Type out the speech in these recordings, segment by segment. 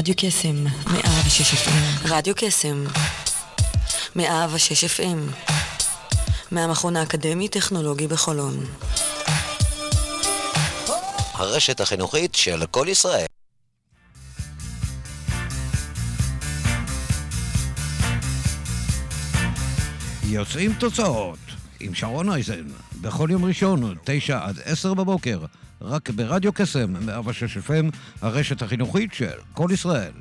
רדיו קסם, מאה ושש אפים. רדיו קסם, מאה ושש אפים. מהמכון האקדמי-טכנולוגי בחולון. הרשת החינוכית של כל ישראל. יוצאים תוצאות עם שרון אייזן, בכל יום ראשון, תשע עד עשר בבוקר, רק ברדיו קסם, 106 FM, הרשת החינוכית של כל ישראל.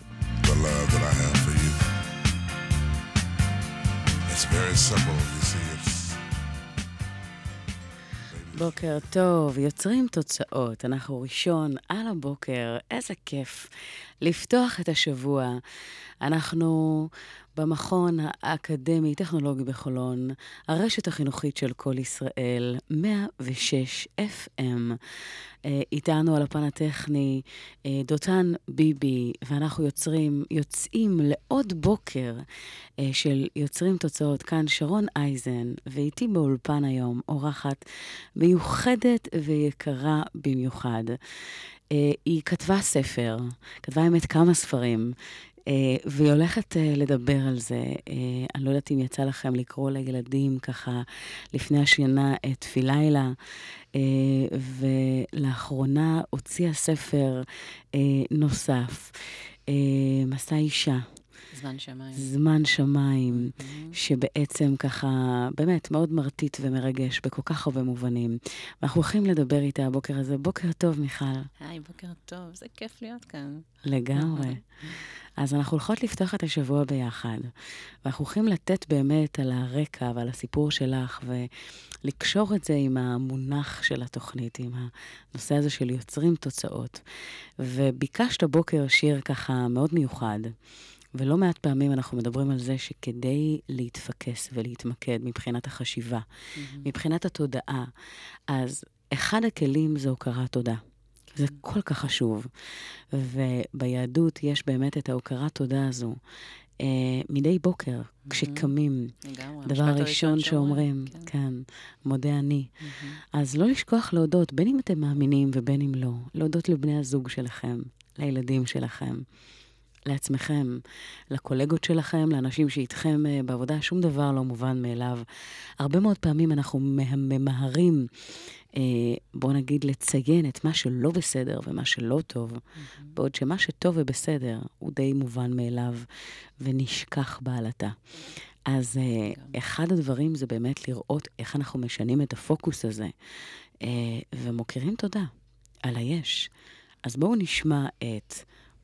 בוקר טוב, יוצרים תוצאות. אנחנו ראשון על הבוקר, איזה כיף לפתוח את השבוע. אנחנו במכון האקדמי-טכנולוגי בחולון, הרשת החינוכית של כל ישראל, 106 FM. אה, איתנו על הפן הטכני אה, דותן ביבי, ואנחנו יוצרים, יוצאים לעוד בוקר אה, של יוצרים תוצאות. כאן שרון אייזן, ואיתי באולפן היום אורחת מיוחדת ויקרה במיוחד. היא כתבה ספר, כתבה האמת כמה ספרים, והיא הולכת uh, לדבר על זה. Uh, אני לא יודעת אם יצא לכם לקרוא לילדים ככה לפני השינה את תפילילה, uh, ולאחרונה הוציאה ספר נוסף, מסע אישה. זמן שמיים. זמן שמיים, Mm-hmm. שבעצם ככה, באמת, מאוד מרטיט ומרגש בכל כך הרבה מובנים. ואנחנו הולכים לדבר איתה הבוקר הזה. בוקר טוב, מיכל. היי, בוקר טוב, זה כיף להיות כאן. לגמרי. אז אנחנו הולכות לפתוח את השבוע ביחד, ואנחנו הולכים לתת באמת על הרקע ועל הסיפור שלך, ולקשור את זה עם המונח של התוכנית, עם הנושא הזה של יוצרים תוצאות. וביקשת הבוקר שיר ככה מאוד מיוחד. ולא מעט פעמים אנחנו מדברים על זה שכדי להתפקס ולהתמקד מבחינת החשיבה, מבחינת התודעה, אז אחד הכלים זה הוקרת תודה. זה כל כך חשוב. וביהדות יש באמת את ההוקרת תודה הזו. אה, מדי בוקר, כשקמים, לגמרי. הדבר המשפט הראשון שאומרים, כן. כן, מודה אני. אז לא לשכוח להודות, בין אם אתם מאמינים ובין אם לא, להודות לבני הזוג שלכם, לילדים שלכם, לעצמכם, לקולגות שלכם, לאנשים שאיתכם אה, בעבודה, שום דבר לא מובן מאליו. הרבה מאוד פעמים אנחנו מה- ממהרים, אה, בואו נגיד, לציין את מה שלא בסדר ומה שלא טוב, בעוד שמה שטוב ובסדר הוא די מובן מאליו ונשכח בעלטה. אז אה, אחד הדברים זה באמת לראות איך אנחנו משנים את הפוקוס הזה ומוקירים תודה על היש. אז בואו נשמע את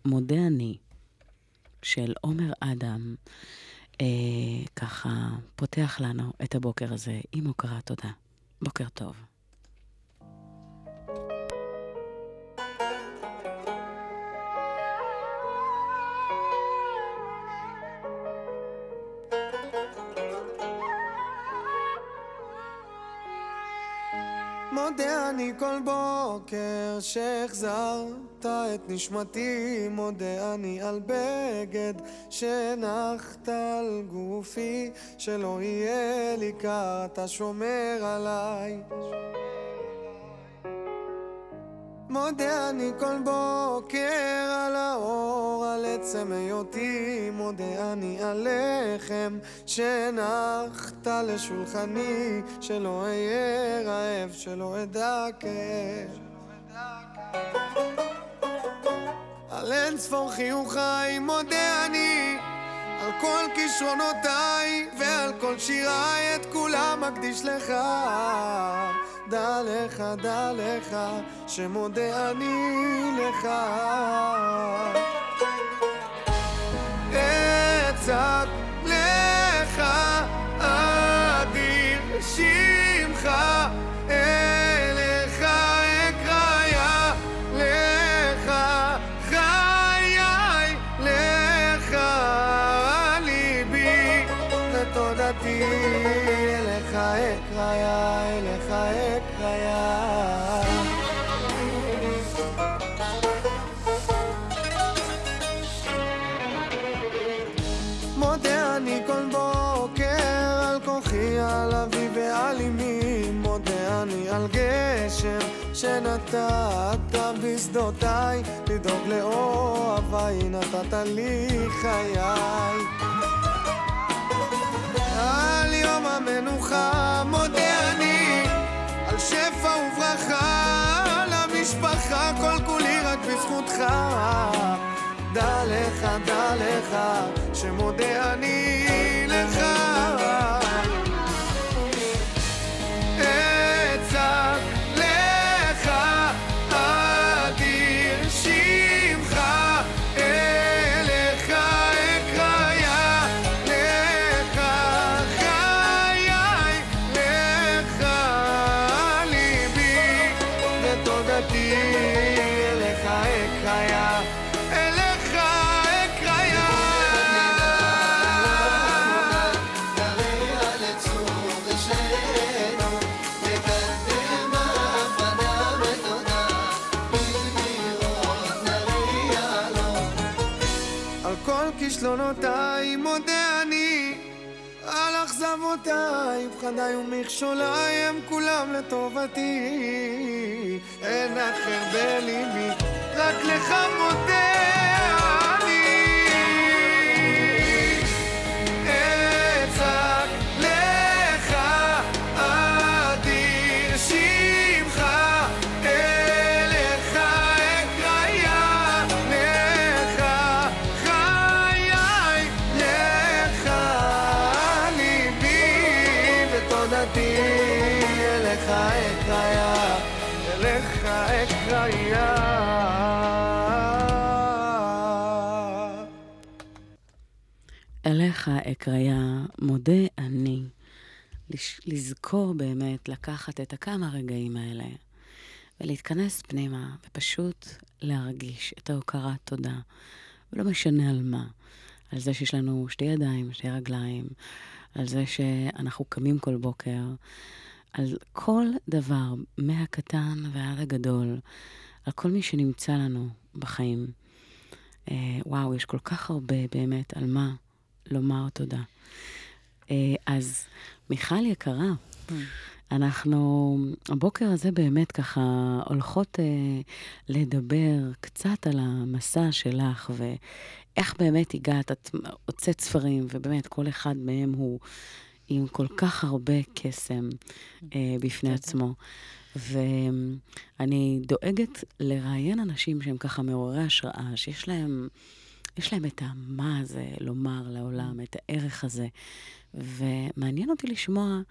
מודה אני של עומר אדם, אה, ככה פותח לנו את הבוקר הזה עם הוקרת תודה. בוקר טוב. מודה אני כל בוקר שהחזרת את נשמתי מודה אני על בגד שהנחת על גופי שלא יהיה לי קר אתה שומר עליי מודה אני כל בוקר על האור, על עצם היותי, מודה אני על לחם שהנחת לשולחני, שלא אהיה רעב, שלא אדע כאב. על אין ספור חיוכיי מודה אני על כל כישרונותיי ועל כל שיריי את כולם מקדיש לך דע לך, דע לך, שמודה אני לך. אצעק לך אדיר שמך שנתת בשדותיי, לדאוג לאוהביי, נתת לי חיי. על יום המנוחה מודה אני, על שפע וברכה, למשפחה כל כולי רק בזכותך. דע לך, דע לך, שמודה אני אכזבותיי, פחדיי ומכשוליי הם כולם לטובתי. אין אחר בליבי, רק לך מודה אליך אקריה, מודה אני. לזכור באמת לקחת את הכמה רגעים האלה ולהתכנס פנימה ופשוט להרגיש את ההוקרת תודה. ולא משנה על מה. על זה שיש לנו שתי ידיים, שתי רגליים, על זה שאנחנו קמים כל בוקר, על כל דבר, מהקטן ועד הגדול, על כל מי שנמצא לנו בחיים. אה, וואו, יש כל כך הרבה באמת על מה לומר תודה. אה, אז מיכל יקרה, אנחנו הבוקר הזה באמת ככה הולכות אה, לדבר קצת על המסע שלך ואיך באמת הגעת, את הוצאת ספרים ובאמת כל אחד מהם הוא עם כל כך הרבה קסם אה, בפני עצמו. ואני דואגת לראיין אנשים שהם ככה מעוררי השראה, שיש להם, יש להם את המה הזה לומר לעולם, את הערך הזה. ומעניין אותי לשמוע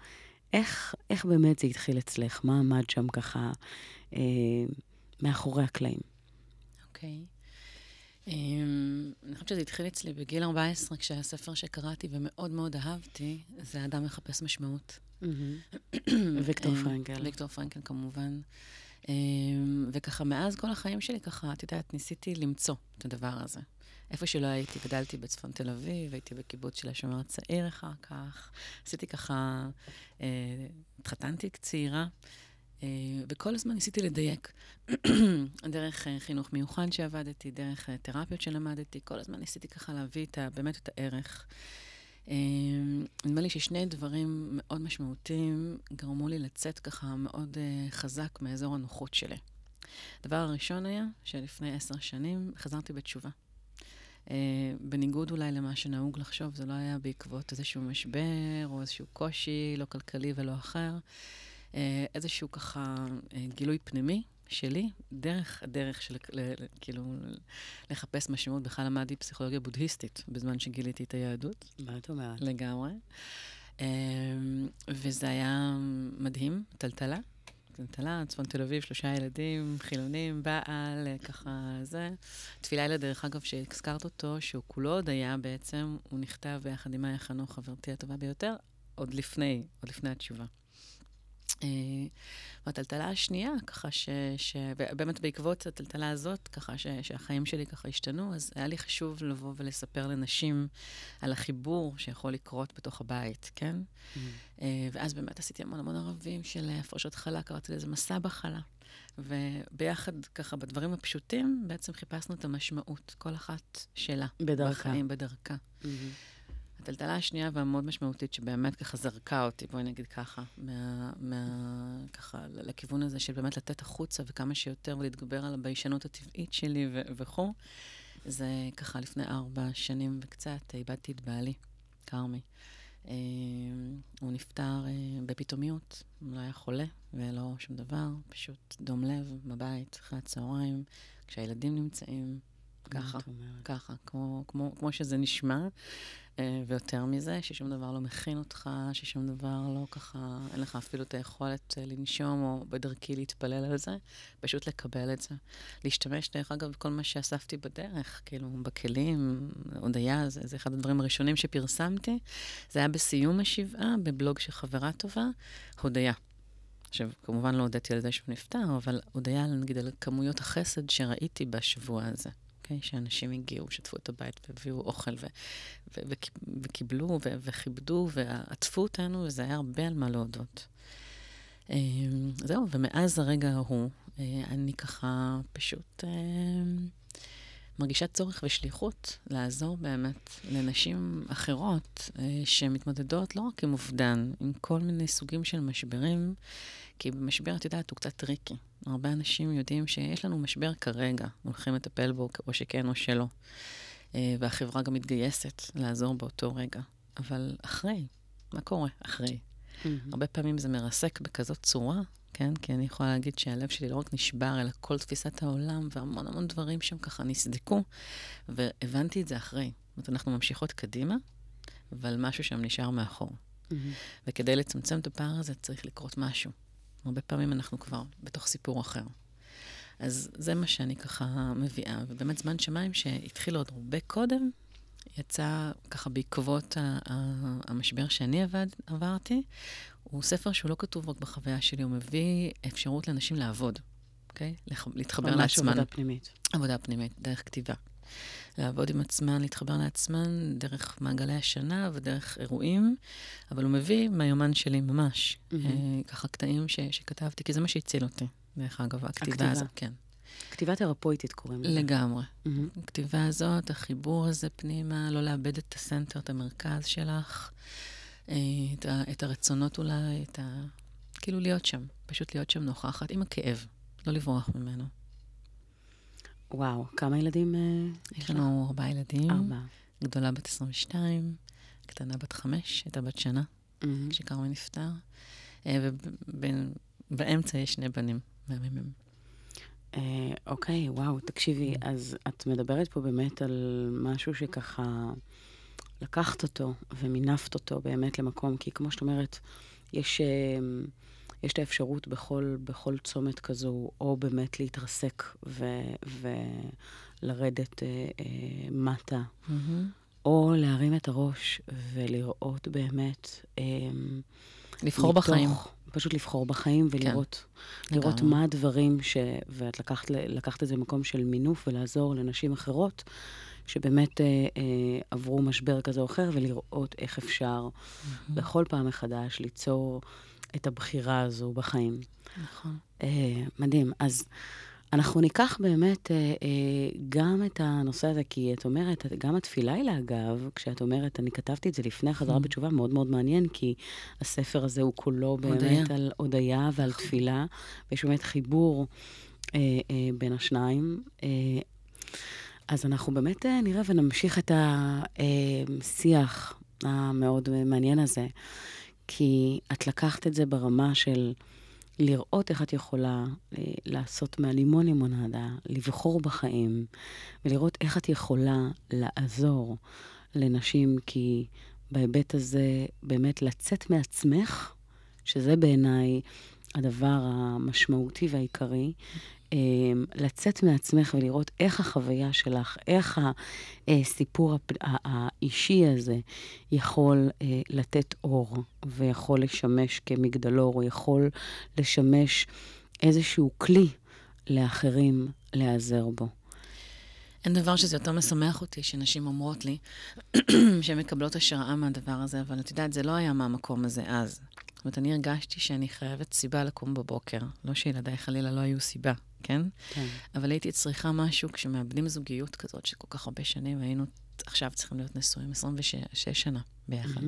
איך, איך באמת זה התחיל אצלך, מה עמד שם ככה אה, מאחורי הקלעים. אוקיי. אמ, אני חושבת שזה התחיל אצלי בגיל 14, כשהספר שקראתי ומאוד מאוד אהבתי, זה אדם מחפש משמעות. ויקטור אמ, פרנקל. ויקטור פרנקל כמובן. אמ, וככה, מאז כל החיים שלי, ככה, את יודעת, ניסיתי למצוא את הדבר הזה. איפה שלא הייתי, גדלתי בצפון תל אביב, הייתי בקיבוץ של השומר הצעיר אחר כך. עשיתי ככה, אה, התחתנתי כצעירה, אה, וכל הזמן ניסיתי לדייק. דרך אה, חינוך מיוחד שעבדתי, דרך אה, תרפיות שלמדתי, כל הזמן ניסיתי ככה להביא את ה, באמת את הערך. אה, נדמה לי ששני דברים מאוד משמעותיים גרמו לי לצאת ככה מאוד אה, חזק מאזור הנוחות שלי. הדבר הראשון היה שלפני עשר שנים חזרתי בתשובה. Uh, בניגוד אולי למה שנהוג לחשוב, זה לא היה בעקבות איזשהו משבר או איזשהו קושי, לא כלכלי ולא אחר. Uh, איזשהו ככה uh, גילוי פנימי שלי, דרך הדרך של כאילו לחפש משמעות. בכלל למדתי פסיכולוגיה בודהיסטית בזמן שגיליתי את היהדות. מה את אומרת? לגמרי. וזה היה מדהים, טלטלה. טלטלה, צפון תל אביב, שלושה ילדים, חילונים, בעל, אה, ככה זה. תפילה אלה, דרך אגב, שהזכרת אותו, שהוא כולו עוד היה בעצם, הוא נכתב ביחד עם מאיה חנוך, חברתי הטובה ביותר, עוד לפני, עוד לפני התשובה. אה, והטלטלה השנייה, ככה ש... ש... באמת בעקבות הטלטלה הזאת, ככה ש... שהחיים שלי ככה השתנו, אז היה לי חשוב לבוא ולספר לנשים על החיבור שיכול לקרות בתוך הבית, כן? אה, ואז באמת עשיתי המון המון ערבים של הפרשות חלה, קראתי לזה מסע בחלה. וביחד, ככה, בדברים הפשוטים, בעצם חיפשנו את המשמעות, כל אחת שלה. בדרכה. בחיים, בדרכה. הטלטלה השנייה והמאוד משמעותית, שבאמת ככה זרקה אותי, בואי נגיד ככה, מה, מה, ככה, לכיוון הזה של באמת לתת החוצה וכמה שיותר ולהתגבר על הביישנות הטבעית שלי ו- וכו', זה ככה לפני ארבע שנים וקצת, איבדתי את בעלי, כרמי. אה, הוא נפטר אה, בפתאומיות, הוא לא היה חולה ולא שום דבר, פשוט דום לב בבית אחרי הצהריים, כשהילדים נמצאים, ככה, ככה, כמו, כמו, כמו שזה נשמע, ויותר מזה, ששום דבר לא מכין אותך, ששום דבר לא ככה, אין לך אפילו את היכולת אה, לנשום, או בדרכי להתפלל על זה, פשוט לקבל את זה. להשתמש, דרך אגב, בכל מה שאספתי בדרך, כאילו, בכלים, הודיה, זה, זה אחד הדברים הראשונים שפרסמתי. זה היה בסיום השבעה, בבלוג של חברה טובה, הודיה. עכשיו, כמובן לא הודיתי על זה שהוא נפטר, אבל הודיה, נגיד, על כמויות החסד שראיתי בשבוע הזה. אוקיי? שאנשים הגיעו, שטפו את הבית והביאו אוכל ו- ו- ו- וקיבלו ו- וכיבדו ועטפו אותנו, וזה היה הרבה על מה להודות. אמ, זהו, ומאז הרגע ההוא, אה, אני ככה פשוט אה, מרגישה צורך ושליחות לעזור באמת לנשים אחרות אה, שמתמודדות לא רק עם אובדן, עם כל מיני סוגים של משברים, כי המשבר, את יודעת, הוא קצת טריקי. הרבה אנשים יודעים שיש לנו משבר כרגע, הולכים לטפל בו או שכן או שלא. אה, והחברה גם מתגייסת לעזור באותו רגע. אבל אחרי, מה קורה אחרי? Mm-hmm. הרבה פעמים זה מרסק בכזאת צורה, כן? כי אני יכולה להגיד שהלב שלי לא רק נשבר, אלא כל תפיסת העולם והמון המון דברים שם ככה נסדקו, והבנתי את זה אחרי. זאת אומרת, אנחנו ממשיכות קדימה, אבל משהו שם נשאר מאחור. Mm-hmm. וכדי לצמצם את הפער הזה צריך לקרות משהו. הרבה פעמים אנחנו כבר בתוך סיפור אחר. אז זה מה שאני ככה מביאה, ובאמת זמן שמיים שהתחיל עוד הרבה קודם, יצא ככה בעקבות המשבר שאני עבד, עברתי, הוא ספר שהוא לא כתוב רק בחוויה שלי, הוא מביא אפשרות לאנשים לעבוד, אוקיי? להתחבר לעצמן. ממש עבודה פנימית. עבודה פנימית, דרך כתיבה. לעבוד עם עצמן, להתחבר לעצמן דרך מעגלי השנה ודרך אירועים, אבל הוא מביא מהיומן שלי ממש, mm-hmm. ככה קטעים ש, שכתבתי, כי זה מה שהציל אותי, דרך אגב, הכתיבה, הכתיבה. הזאת, כן. כתיבה תרפויטית קוראים לזה. לגמרי. Mm-hmm. הכתיבה הזאת, החיבור הזה פנימה, לא לאבד את הסנטר, את המרכז שלך, אה, את, ה, את הרצונות אולי, את ה... כאילו להיות שם, פשוט להיות שם נוכחת, עם הכאב, לא לברוח ממנו. וואו, כמה ילדים אה, יש לנו ארבעה ילדים. ארבעה. גדולה בת 22, קטנה בת חמש, הייתה בת שנה, mm-hmm. כשכרמי נפטר, אה, ובאמצע יש שני בנים מהממים. אה, אוקיי, וואו, תקשיבי, אז את מדברת פה באמת על משהו שככה לקחת אותו ומינפת אותו באמת למקום, כי כמו שאת אומרת, יש... יש את האפשרות בכל, בכל צומת כזו, או באמת להתרסק ו, ולרדת אה, אה, מטה, mm-hmm. או להרים את הראש ולראות באמת... אה, לבחור מתוך, בחיים. פשוט לבחור בחיים ולראות כן. לראות מה הדברים ש... ואת לקחת, לקחת את זה למקום של מינוף ולעזור לנשים אחרות. שבאמת אה, אה, עברו משבר כזה או אחר, ולראות איך אפשר mm-hmm. בכל פעם מחדש ליצור את הבחירה הזו בחיים. נכון. אה, מדהים. אז אנחנו ניקח באמת אה, אה, גם את הנושא הזה, כי את אומרת, גם התפילה היא אגב, כשאת אומרת, אני כתבתי את זה לפני חזרה mm. בתשובה, מאוד מאוד מעניין, כי הספר הזה הוא כולו באמת הודיה. על הודיה ועל נכון. תפילה, ויש באמת חיבור אה, אה, בין השניים. אה, אז אנחנו באמת אה, נראה ונמשיך את השיח אה, המאוד מעניין הזה. כי את לקחת את זה ברמה של לראות איך את יכולה אה, לעשות מהלימון לימונדה, לבחור בחיים, ולראות איך את יכולה לעזור לנשים, כי בהיבט הזה, באמת לצאת מעצמך, שזה בעיניי הדבר המשמעותי והעיקרי, לצאת מעצמך ולראות איך החוויה שלך, איך הסיפור האישי הזה יכול אה, לתת אור ויכול לשמש כמגדלור, או יכול לשמש איזשהו כלי לאחרים להיעזר בו. אין דבר שזה יותר משמח אותי, שנשים אומרות לי שהן מקבלות השראה מהדבר הזה, אבל את יודעת, זה לא היה מהמקום הזה אז. זאת אומרת, אני הרגשתי שאני חייבת סיבה לקום בבוקר. לא שילדיי חלילה לא היו סיבה, כן? כן. אבל הייתי צריכה משהו כשמאבדים זוגיות כזאת, שכל כך הרבה שנים, והיינו עכשיו צריכים להיות נשואים 26 שנה ביחד.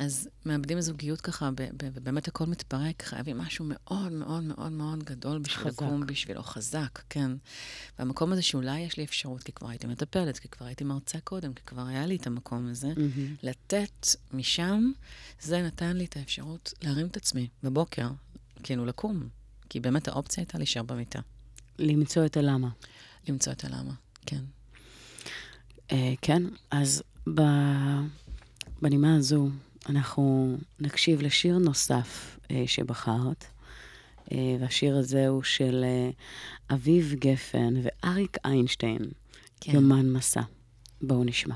אז מאבדים זוגיות ככה, ובאמת הכל מתפרק, חייבים משהו מאוד מאוד מאוד מאוד גדול בשביל חזק. לקום בשבילו, חזק, כן. והמקום הזה שאולי יש לי אפשרות, כי כבר הייתי מטפלת, כי כבר הייתי מרצה קודם, כי כבר היה לי את המקום הזה, מהמם. לתת משם, זה נתן לי את האפשרות להרים את עצמי בבוקר, כאילו לקום. כי באמת האופציה הייתה להישאר במיטה, למצוא את הלמה. למצוא את הלמה, כן. אה, כן, אז ב... בנימה הזו אנחנו נקשיב לשיר נוסף אה, שבחרת, אה, והשיר הזה הוא של אה, אביב גפן ואריק איינשטיין, כן. יומן מסע. בואו נשמע.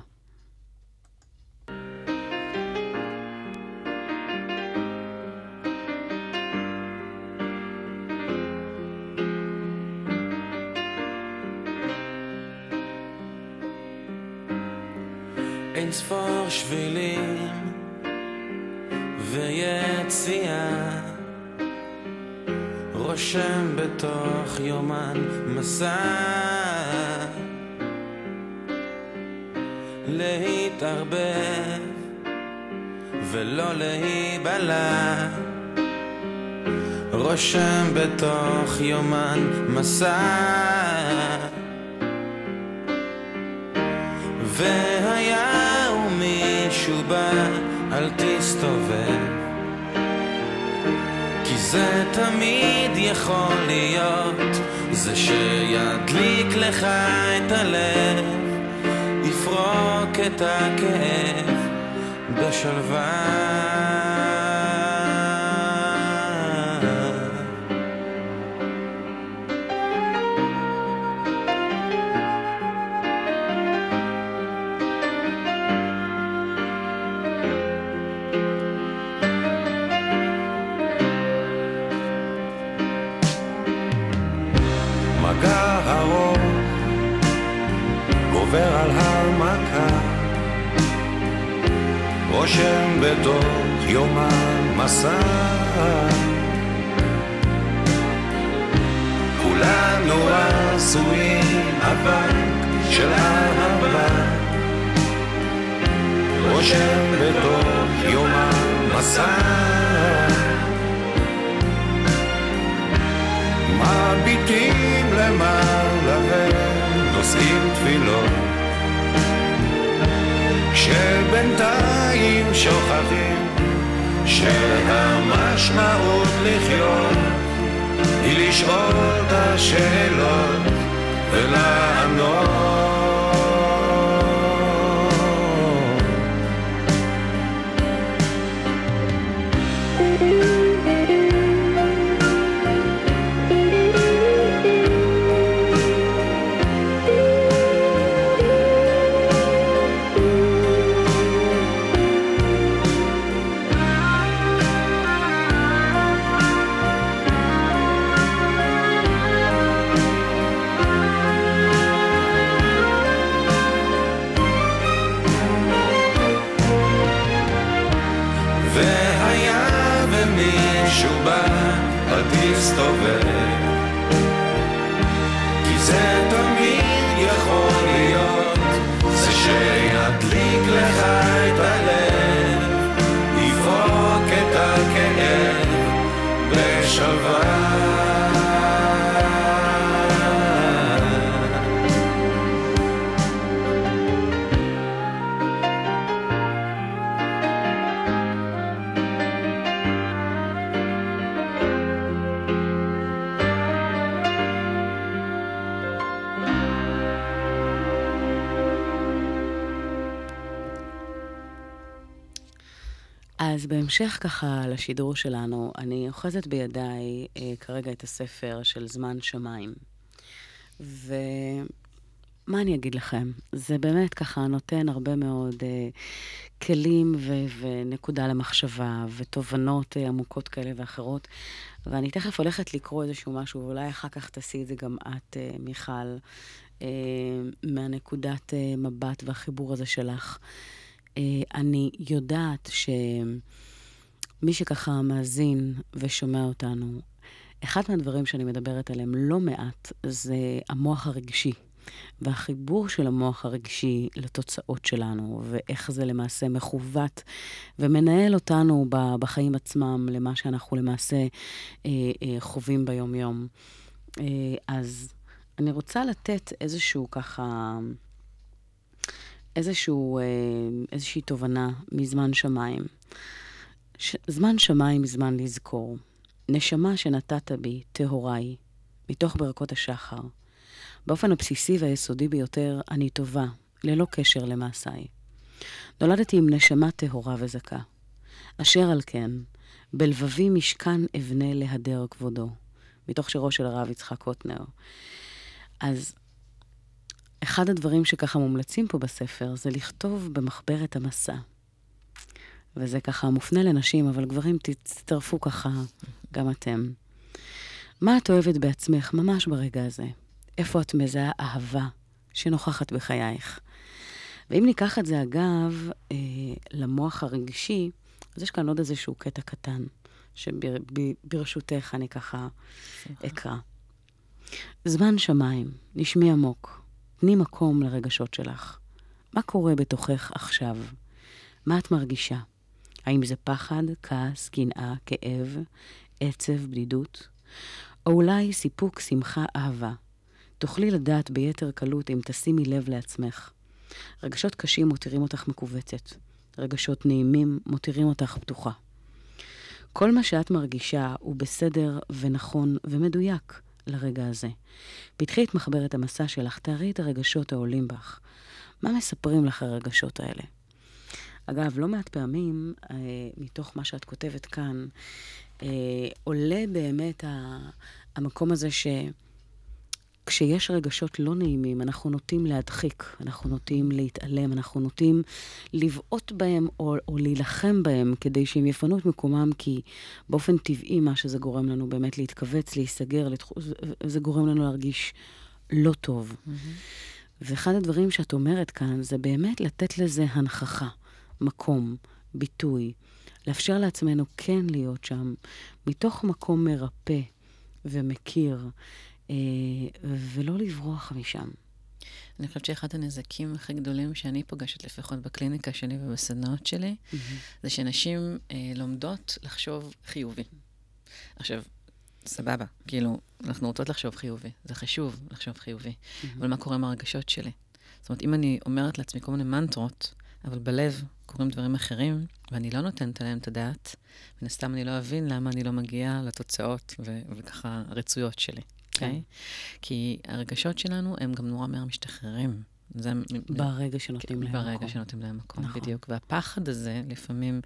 אין ספור שבילים ויציאה. רושם בתוך יומן מסע. להתערבב ולא להיבלע. רושם בתוך יומן מסע. והיה ומישהו בא, אל תסתובב. כי זה תמיד יכול להיות. זה שידליק לך את הלב יפרוק את הכאב בשלווה רושם בתוך יומן מסע כולנו עשויים אבק של אהבה. רושם בתוך יומן מסע מביטים למעלה ונושאים תפילות. כשבינתיים שוכחים שהמשמעות לחיות היא לשאול את השאלות ולענות בהמשך ככה לשידור שלנו, אני אוחזת בידיי אה, כרגע את הספר של זמן שמיים. מה אני אגיד לכם? זה באמת ככה נותן הרבה מאוד אה, כלים ו- ונקודה למחשבה ותובנות אה, עמוקות כאלה ואחרות. ואני תכף הולכת לקרוא איזשהו משהו, ואולי אחר כך תעשי את זה גם את, אה, מיכל, אה, מהנקודת אה, מבט והחיבור הזה שלך. אה, אני יודעת שמי שככה מאזין ושומע אותנו, אחד מהדברים שאני מדברת עליהם לא מעט זה המוח הרגשי. והחיבור של המוח הרגשי לתוצאות שלנו, ואיך זה למעשה מכוות ומנהל אותנו בחיים עצמם למה שאנחנו למעשה אה, אה, חווים ביום-יום. אה, אז אני רוצה לתת איזשהו ככה, איזשהו, אה, איזושהי תובנה מזמן שמיים. ש... זמן שמיים זמן לזכור. נשמה שנתת בי, טהורה היא, מתוך ברכות השחר. באופן הבסיסי והיסודי ביותר, אני טובה, ללא קשר למעשיי. נולדתי עם נשמה טהורה וזכה. אשר על כן, בלבבי משכן אבנה להדר כבודו, מתוך שירו של הרב יצחק קוטנר. אז אחד הדברים שככה מומלצים פה בספר זה לכתוב במחברת המסע. וזה ככה מופנה לנשים, אבל גברים, תצטרפו ככה גם אתם. מה את אוהבת בעצמך ממש ברגע הזה? איפה את מזהה אהבה שנוכחת בחייך? ואם ניקח את זה, אגב, אה, למוח הרגשי, אז יש כאן עוד איזשהו קטע קטן, שברשותך אני ככה אקרא. זמן שמיים, נשמי עמוק, תני מקום לרגשות שלך. מה קורה בתוכך עכשיו? מה את מרגישה? האם זה פחד, כעס, קנאה, כאב, עצב, בדידות? או אולי סיפוק, שמחה, אהבה. תוכלי לדעת ביתר קלות אם תשימי לב לעצמך. רגשות קשים מותירים אותך מכווצת. רגשות נעימים מותירים אותך פתוחה. כל מה שאת מרגישה הוא בסדר ונכון ומדויק לרגע הזה. פתחי את מחברת המסע שלך, תארי את הרגשות העולים בך. מה מספרים לך הרגשות האלה? אגב, לא מעט פעמים, אה, מתוך מה שאת כותבת כאן, אה, עולה באמת ה, המקום הזה ש... כשיש רגשות לא נעימים, אנחנו נוטים להדחיק, אנחנו נוטים להתעלם, אנחנו נוטים לבעוט בהם או, או להילחם בהם כדי שהם יפנו את מקומם, כי באופן טבעי מה שזה גורם לנו באמת להתכווץ, להיסגר, לתח... זה גורם לנו להרגיש לא טוב. Mm-hmm. ואחד הדברים שאת אומרת כאן זה באמת לתת לזה הנכחה, מקום, ביטוי, לאפשר לעצמנו כן להיות שם, מתוך מקום מרפא ומכיר. אה, ולא לברוח משם. אני חושבת שאחד הנזקים הכי גדולים שאני פוגשת, לפחות בקליניקה שלי ובסדנאות שלי, mm-hmm. זה שנשים אה, לומדות לחשוב חיובי. עכשיו, סבבה, כאילו, אנחנו רוצות לחשוב חיובי, זה חשוב לחשוב חיובי, mm-hmm. אבל מה קורה עם הרגשות שלי? זאת אומרת, אם אני אומרת לעצמי כל מיני מנטרות, אבל בלב קורים דברים אחרים, ואני לא נותנת עליהם את הדעת, מן הסתם אני לא אבין למה אני לא מגיעה לתוצאות ו- וככה הרצויות שלי. אוקיי? Okay? כי הרגשות שלנו הם גם נורא מהר משתחררים. זה... ברגע שנותנים להם מקום. ברגע שנותנים להם מקום, נכון. בדיוק. והפחד הזה, לפעמים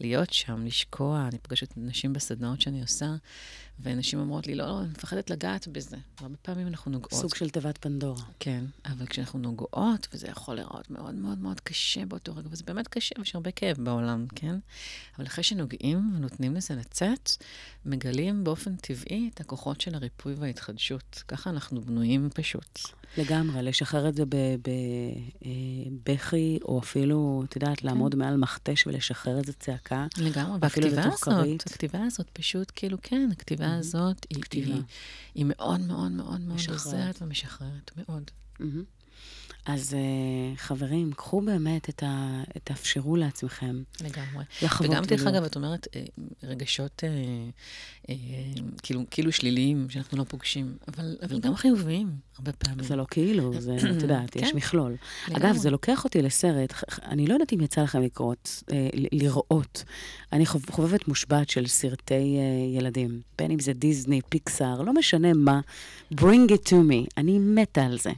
להיות שם, לשקוע, אני פוגשת נשים בסדנאות שאני עושה, ונשים אומרות לי, לא, לא, אני מפחדת לגעת בזה. והרבה פעמים אנחנו נוגעות. סוג של תיבת פנדורה. כן, אבל כשאנחנו נוגעות, וזה יכול להיראות מאוד מאוד מאוד קשה באותו רגע, וזה באמת קשה, ויש הרבה כאב בעולם, כן? אבל אחרי שנוגעים ונותנים לזה לצאת, מגלים באופן טבעי את הכוחות של הריפוי וההתחדשות. ככה אנחנו בנויים פשוט. לגמרי, לשחרר את זה בבכי, אה, או אפילו, את יודעת, כן. לעמוד מעל מכתש ולשחרר איזה צעקה. לגמרי, והכתיבה הזאת. הכתיבה הזאת פשוט, כאילו, כן, הכתיבה. הזאת, היא מאוד מאוד מאוד מאוד עוזרת ומשחררת, מאוד. אז uh, חברים, קחו באמת את ה... תאפשרו לעצמכם. לגמרי. וגם, דרך אגב, את אומרת, אה, רגשות אה, אה, כאילו, כאילו שליליים שאנחנו לא פוגשים, אבל, אבל גם חיוביים, הרבה פעמים. זה לא כאילו, זה, את יודעת, יש כן. מכלול. אגב, זה לוקח אותי לסרט, אני לא יודעת אם יצא לכם לקרות, אה, לראות. אני חובבת מושבעת של סרטי אה, ילדים, בין אם זה דיסני, פיקסאר, לא משנה מה, bring it to me, אני מתה על זה.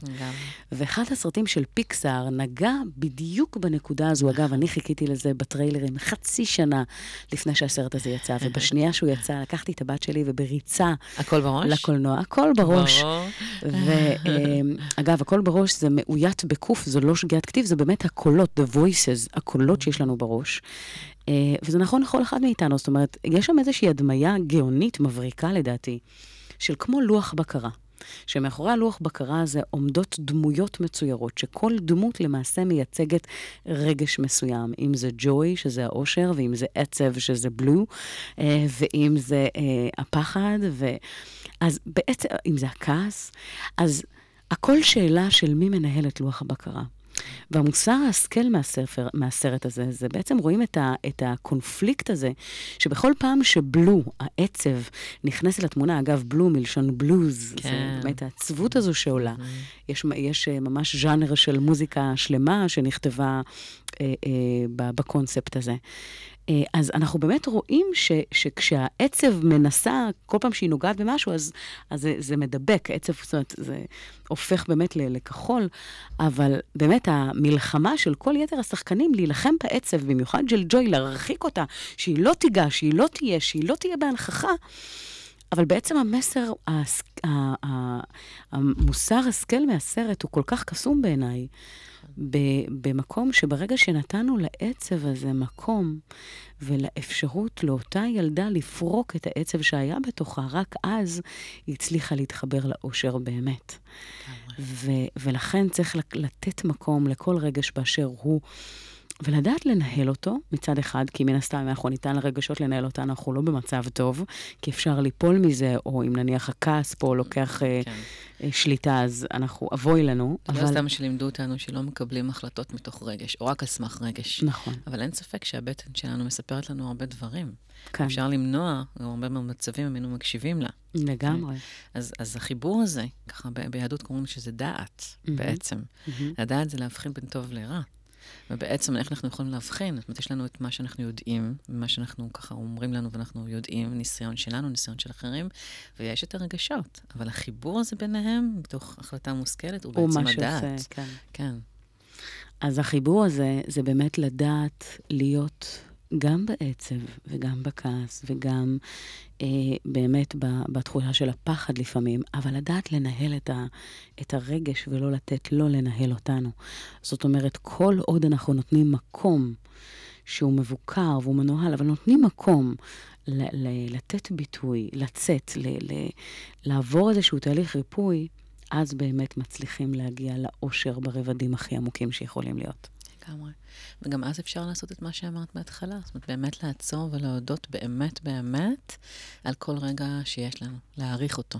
ואחד הסרטים של פיקסאר נגע בדיוק בנקודה הזו. אגב, אני חיכיתי לזה בטריילרים חצי שנה לפני שהסרט הזה יצא, ובשנייה שהוא יצא, לקחתי את הבת שלי ובריצה... הכל בראש? לקולנוע, הכל בראש. ואגב, הכל בראש זה מאוית בקוף, זו לא שגיאת כתיב, זה באמת הקולות, the voices, הקולות שיש לנו בראש. אה, וזה נכון לכל אחד מאיתנו, זאת אומרת, יש שם איזושהי הדמיה גאונית, מבריקה לדעתי, של כמו לוח בקרה. שמאחורי הלוח בקרה הזה עומדות דמויות מצוירות, שכל דמות למעשה מייצגת רגש מסוים. אם זה ג'וי, שזה האושר, ואם זה עצב, שזה בלו, אה, ואם זה אה, הפחד, ו... אז בעצם, אם זה הכעס, אז הכל שאלה של מי מנהל את לוח הבקרה. והמוסר ההשכל מהספר, מהסרט הזה, זה בעצם רואים את, ה, את הקונפליקט הזה, שבכל פעם שבלו, העצב, נכנסת לתמונה, אגב, בלו מלשון בלוז, כן. זה באמת העצבות הזו שעולה. Mm-hmm. יש, יש אה, ממש ז'אנר של מוזיקה שלמה שנכתבה אה, אה, בקונספט הזה. אה, אז אנחנו באמת רואים ש, שכשהעצב מנסה, כל פעם שהיא נוגעת במשהו, אז, אז זה, זה מדבק, העצב, זאת אומרת, זה הופך באמת לכחול, אבל באמת המלחמה של כל יתר השחקנים להילחם בעצב, במיוחד של ג'וי, להרחיק אותה, שהיא לא תיגע, שהיא לא תהיה, שהיא לא תהיה בהנכחה. אבל בעצם המסר, המוסר השכל מהסרט הוא כל כך קסום בעיניי. במקום שברגע שנתנו לעצב הזה מקום ולאפשרות לאותה ילדה לפרוק את העצב שהיה בתוכה, רק אז היא הצליחה להתחבר לאושר באמת. ו- ולכן צריך לתת מקום לכל רגש באשר הוא. ולדעת לנהל אותו מצד אחד, כי מן הסתם אנחנו ניתן לרגשות לנהל אותנו, אנחנו לא במצב טוב, כי אפשר ליפול מזה, או אם נניח הכעס פה לוקח אה, כן. אה, שליטה, אז אנחנו, אבוי לנו. לא אבל... לא סתם שלימדו אותנו שלא מקבלים החלטות מתוך רגש, או רק על סמך רגש. נכון. אבל אין ספק שהבטן שלנו מספרת לנו הרבה דברים. כן. אפשר למנוע, הרבה מאוד מצבים אם היינו מקשיבים לה. לגמרי. אז, אז החיבור הזה, ככה ביהדות קוראים שזה דעת, mm-hmm. בעצם. Mm-hmm. הדעת זה להבחין בין טוב לרע. ובעצם איך אנחנו יכולים להבחין? זאת אומרת, יש לנו את מה שאנחנו יודעים, מה שאנחנו ככה אומרים לנו ואנחנו יודעים, ניסיון שלנו, ניסיון של אחרים, ויש את הרגשות. אבל החיבור הזה ביניהם, בתוך החלטה מושכלת, הוא, הוא בעצם הדעת. הוא מה שעושה, כן. כן. אז החיבור הזה, זה באמת לדעת להיות גם בעצב וגם בכעס וגם אה, באמת בתחושה של הפחד לפעמים, אבל לדעת לנהל את, ה, את הרגש ולא לתת לו לנהל אותנו. זאת אומרת, כל עוד אנחנו נותנים מקום שהוא מבוקר והוא מנוהל, אבל נותנים מקום ל- ל- לתת ביטוי, לצאת, ל- ל- לעבור איזשהו תהליך ריפוי, אז באמת מצליחים להגיע לאושר ברבדים הכי עמוקים שיכולים להיות. לגמרי. וגם אז אפשר לעשות את מה שאמרת בהתחלה. זאת אומרת, באמת לעצור ולהודות באמת באמת על כל רגע שיש לנו, להעריך אותו.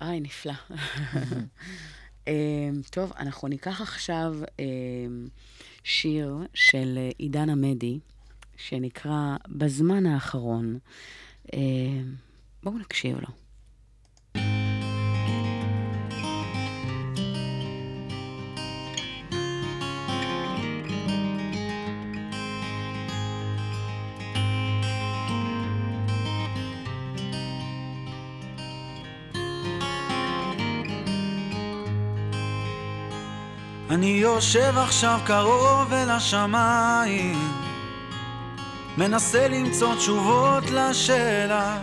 איי, נפלא. אמ, טוב, אנחנו ניקח עכשיו אמ, שיר של עידן עמדי, שנקרא בזמן האחרון. אמ, בואו נקשיב לו. אני יושב עכשיו קרוב אל השמיים, מנסה למצוא תשובות לשאלה.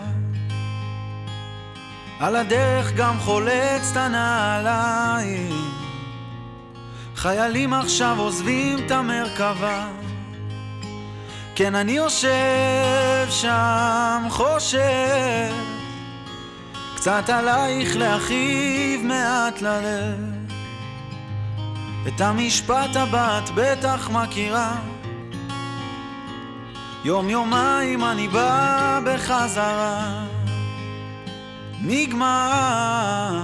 על הדרך גם חולץ את הנעליים, חיילים עכשיו עוזבים את המרכבה. כן, אני יושב שם, חושב, קצת עלייך להכאיב מעט ללב. את המשפט הבא את בטח מכירה. יום יומיים אני בא בחזרה. נגמר,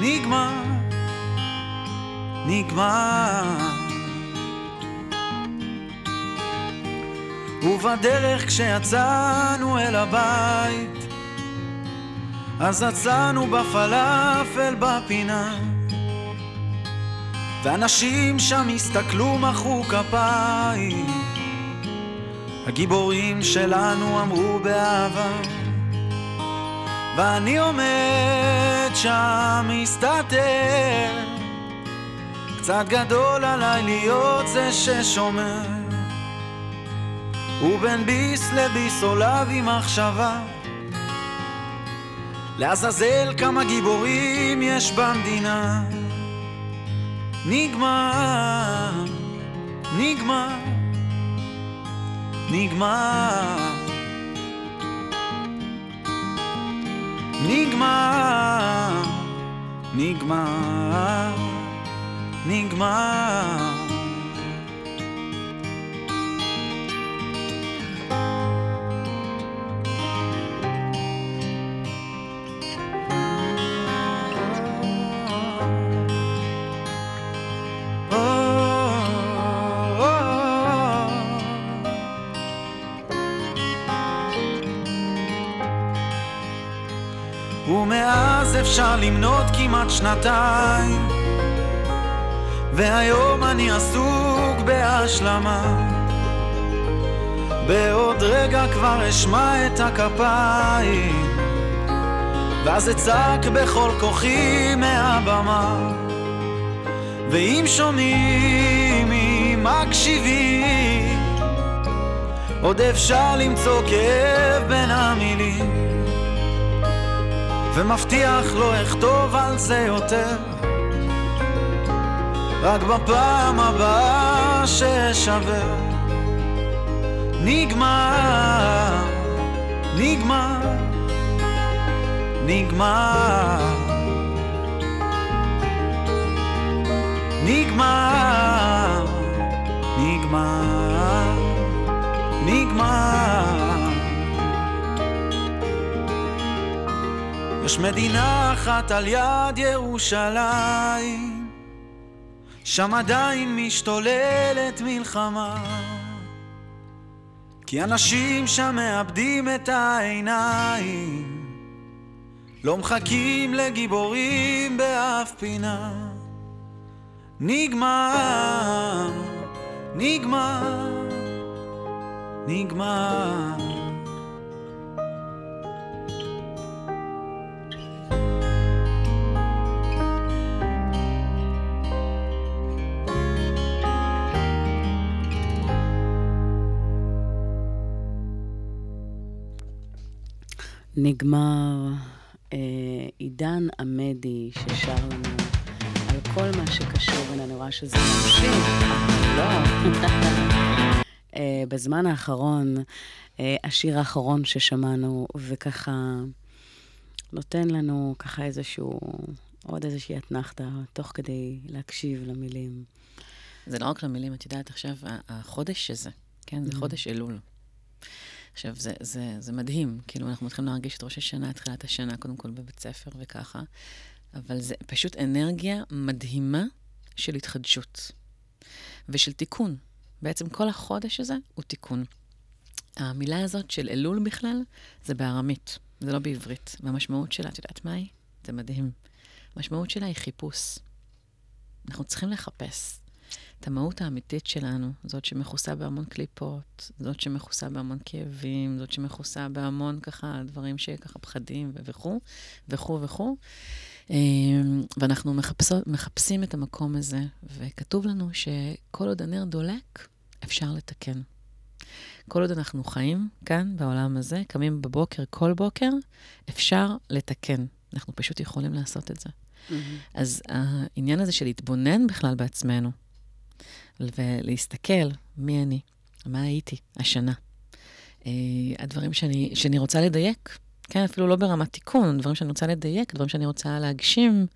נגמר, נגמר. ובדרך כשיצאנו אל הבית אז יצאנו בפלאפל בפינה ואנשים שם הסתכלו, מחאו כפיים. הגיבורים שלנו אמרו באהבה, ואני עומד שם מסתתר. קצת גדול עליי להיות זה ששומר. ובין ביס לביס עולה בי מחשבה. לעזאזל כמה גיבורים יש במדינה נגמר, נגמר, נגמר נגמר, נגמר, נגמר. אפשר למנות כמעט שנתיים. והיום אני עסוק בהשלמה. בעוד רגע כבר אשמע את הכפיים. ואז אצעק בכל כוחי מהבמה. ואם שומעים, אם מקשיבים עוד אפשר למצוא כאב בין המילים ומבטיח לא אכתוב על זה יותר. רק בפעם הבאה שאשבר נגמר, נגמר, נגמר. נגמר, נגמר, נגמר יש מדינה אחת על יד ירושלים, שם עדיין משתוללת מלחמה. כי אנשים שם מאבדים את העיניים, לא מחכים לגיבורים באף פינה. נגמר, נגמר, נגמר. נגמר אה, עידן עמדי ששר לנו על כל מה שקשור, הנה אני רואה שזה ממשיך, לא. אה, בזמן האחרון, אה, השיר האחרון ששמענו, וככה נותן לנו ככה איזשהו, עוד איזושהי אתנחתא, תוך כדי להקשיב למילים. זה לא רק למילים, את יודעת, עכשיו, החודש הזה, כן, זה Mm. חודש אלול. עכשיו, זה, זה, זה מדהים, כאילו, אנחנו מתחילים להרגיש את ראש השנה, תחילת השנה, קודם כל בבית ספר וככה, אבל זה פשוט אנרגיה מדהימה של התחדשות ושל תיקון. בעצם כל החודש הזה הוא תיקון. המילה הזאת של אלול בכלל, זה בארמית, זה לא בעברית. והמשמעות שלה, את יודעת מה היא? זה מדהים. המשמעות שלה היא חיפוש. אנחנו צריכים לחפש. את המהות האמיתית שלנו, זאת שמכוסה בהמון קליפות, זאת שמכוסה בהמון כאבים, זאת שמכוסה בהמון ככה דברים שככה פחדים וכו', וכו' וכו'. אמ, ואנחנו מחפשות, מחפשים את המקום הזה, וכתוב לנו שכל עוד הנר דולק, אפשר לתקן. כל עוד אנחנו חיים כאן, בעולם הזה, קמים בבוקר, כל בוקר, אפשר לתקן. אנחנו פשוט יכולים לעשות את זה. אז העניין הזה של להתבונן בכלל בעצמנו, ולהסתכל מי אני, מה הייתי השנה. Uh, הדברים שאני, שאני רוצה לדייק, כן, אפילו לא ברמת תיקון, דברים שאני רוצה לדייק, דברים שאני רוצה להגשים,